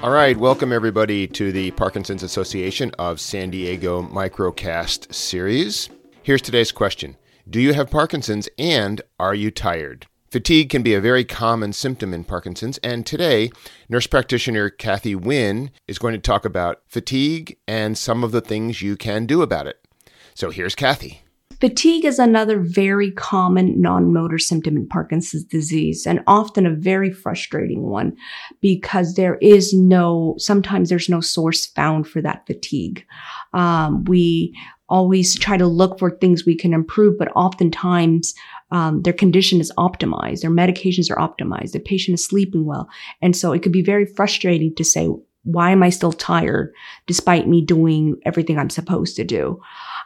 All right, welcome everybody to the Parkinson's Association of San Diego Microcast series. Here's today's question Do you have Parkinson's and are you tired? Fatigue can be a very common symptom in Parkinson's, and today, nurse practitioner Kathy Huynh is going to talk about fatigue and some of the things you can do about it. So here's Kathy. Fatigue is another very common non-motor symptom in Parkinson's disease and often a very frustrating one because there is no, sometimes there's no source found for that fatigue. Um, we always try to look for things we can improve, but oftentimes um, their condition is optimized, their medications are optimized, the patient is sleeping well. And so it could be very frustrating to say, why am I still tired despite me doing everything I'm supposed to do?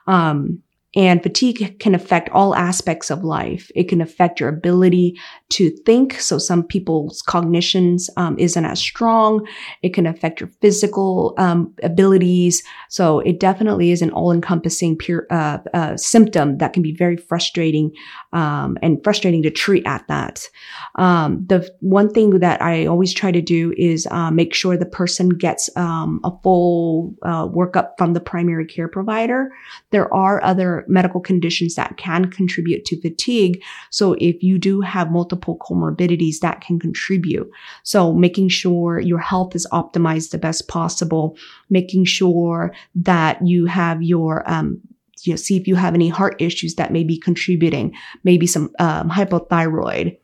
Um, and fatigue can affect all aspects of life. It can affect your ability to think. So some people's cognitions um, isn't as strong. It can affect your physical um, abilities. So it definitely is an all-encompassing uh, uh, symptom that can be very frustrating um, and frustrating to treat at that. Um, the one thing that I always try to do is uh, make sure the person gets um, a full uh, workup from the primary care provider. There are other medical conditions that can contribute to fatigue. So if you do have multiple comorbidities that can contribute. So making sure your health is optimized the best possible, making sure that you have your, um, you know, see if you have any heart issues that may be contributing, maybe some um, hypothyroid.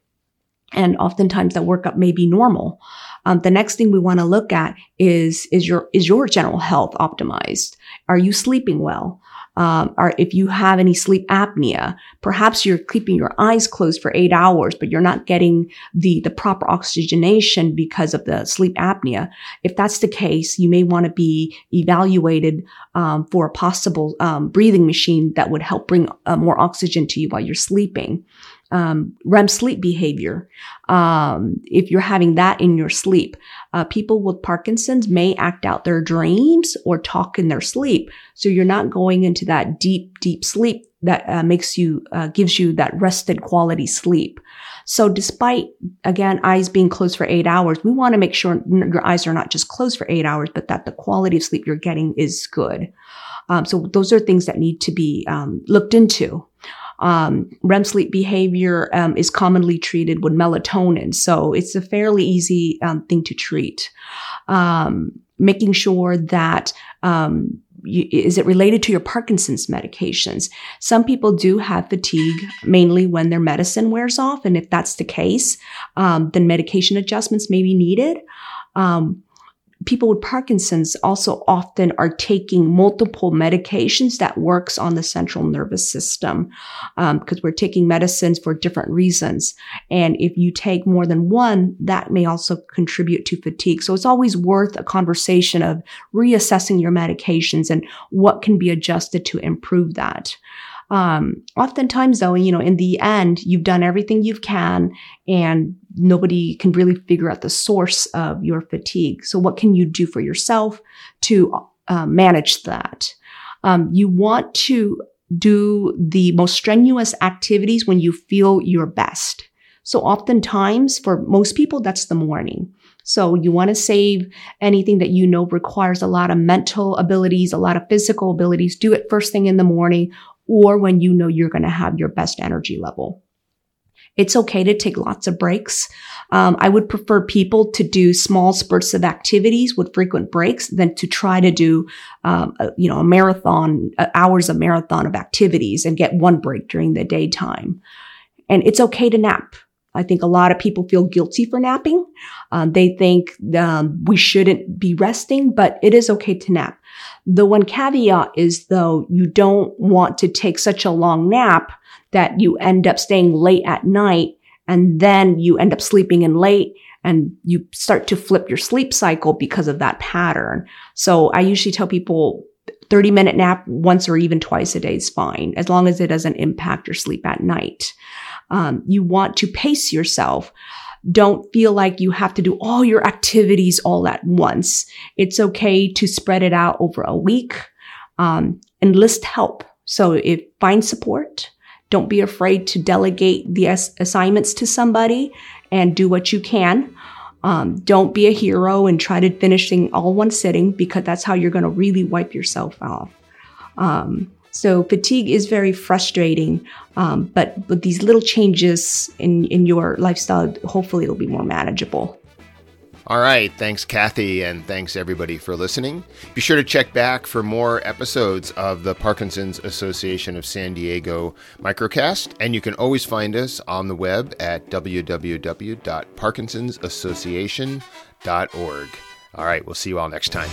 And oftentimes that workup may be normal. Um, the next thing we want to look at is is your is your general health optimized? Are you sleeping well? Um, or if you have any sleep apnea, perhaps you're keeping your eyes closed for eight hours, but you're not getting the, the proper oxygenation because of the sleep apnea. If that's the case, you may want to be evaluated um, for a possible um, breathing machine that would help bring uh, more oxygen to you while you're sleeping um, REM sleep behavior. Um, if you're having that in your sleep, uh, people with Parkinson's may act out their dreams or talk in their sleep. So you're not going into that deep, deep sleep that uh, makes you, uh, gives you that rested quality sleep. So despite, again, eyes being closed for eight hours, we want to make sure your eyes are not just closed for eight hours, but that the quality of sleep you're getting is good. Um, so those are things that need to be um, looked into um, REM sleep behavior um, is commonly treated with melatonin. So it's a fairly easy um, thing to treat. Um, making sure that um, you, is it related to your Parkinson's medications? Some people do have fatigue mainly when their medicine wears off. And if that's the case, um, then medication adjustments may be needed. Um, people with Parkinson's also often are taking multiple medications that works on the central nervous system because um, we're taking medicines for different reasons. And if you take more than one, that may also contribute to fatigue. So it's always worth a conversation of reassessing your medications and what can be adjusted to improve that. Um, oftentimes though, you know, in the end, you've done everything you can and nobody can really figure out the source of your fatigue. So what can you do for yourself to uh, manage that? Um, you want to do the most strenuous activities when you feel your best. So oftentimes for most people, that's the morning. So you want to save anything that you know requires a lot of mental abilities, a lot of physical abilities. Do it first thing in the morning or when you know you're going to have your best energy level. It's okay to take lots of breaks. Um, I would prefer people to do small spurts of activities with frequent breaks than to try to do, um, a, you know, a marathon, uh, hours of marathon of activities and get one break during the daytime. And it's okay to nap. I think a lot of people feel guilty for napping. Um, they think um, we shouldn't be resting, but it is okay to nap. The one caveat is though you don't want to take such a long nap that you end up staying late at night and then you end up sleeping in late and you start to flip your sleep cycle because of that pattern. So I usually tell people 30 minute nap once or even twice a day is fine as long as it doesn't impact your sleep at night. Um, you want to pace yourself. Don't feel like you have to do all your activities all at once. It's okay to spread it out over a week. Um, enlist help. So if find support, don't be afraid to delegate the ass- assignments to somebody and do what you can. Um, don't be a hero and try to finish all one sitting because that's how you're going to really wipe yourself off. Um, so fatigue is very frustrating, um, but with these little changes in in your lifestyle, hopefully it'll be more manageable. All right. Thanks, Kathy, and thanks everybody for listening. Be sure to check back for more episodes of the Parkinson's Association of San Diego Microcast, and you can always find us on the web at www.parkinsonsassociation.org. All right. We'll see you all next time.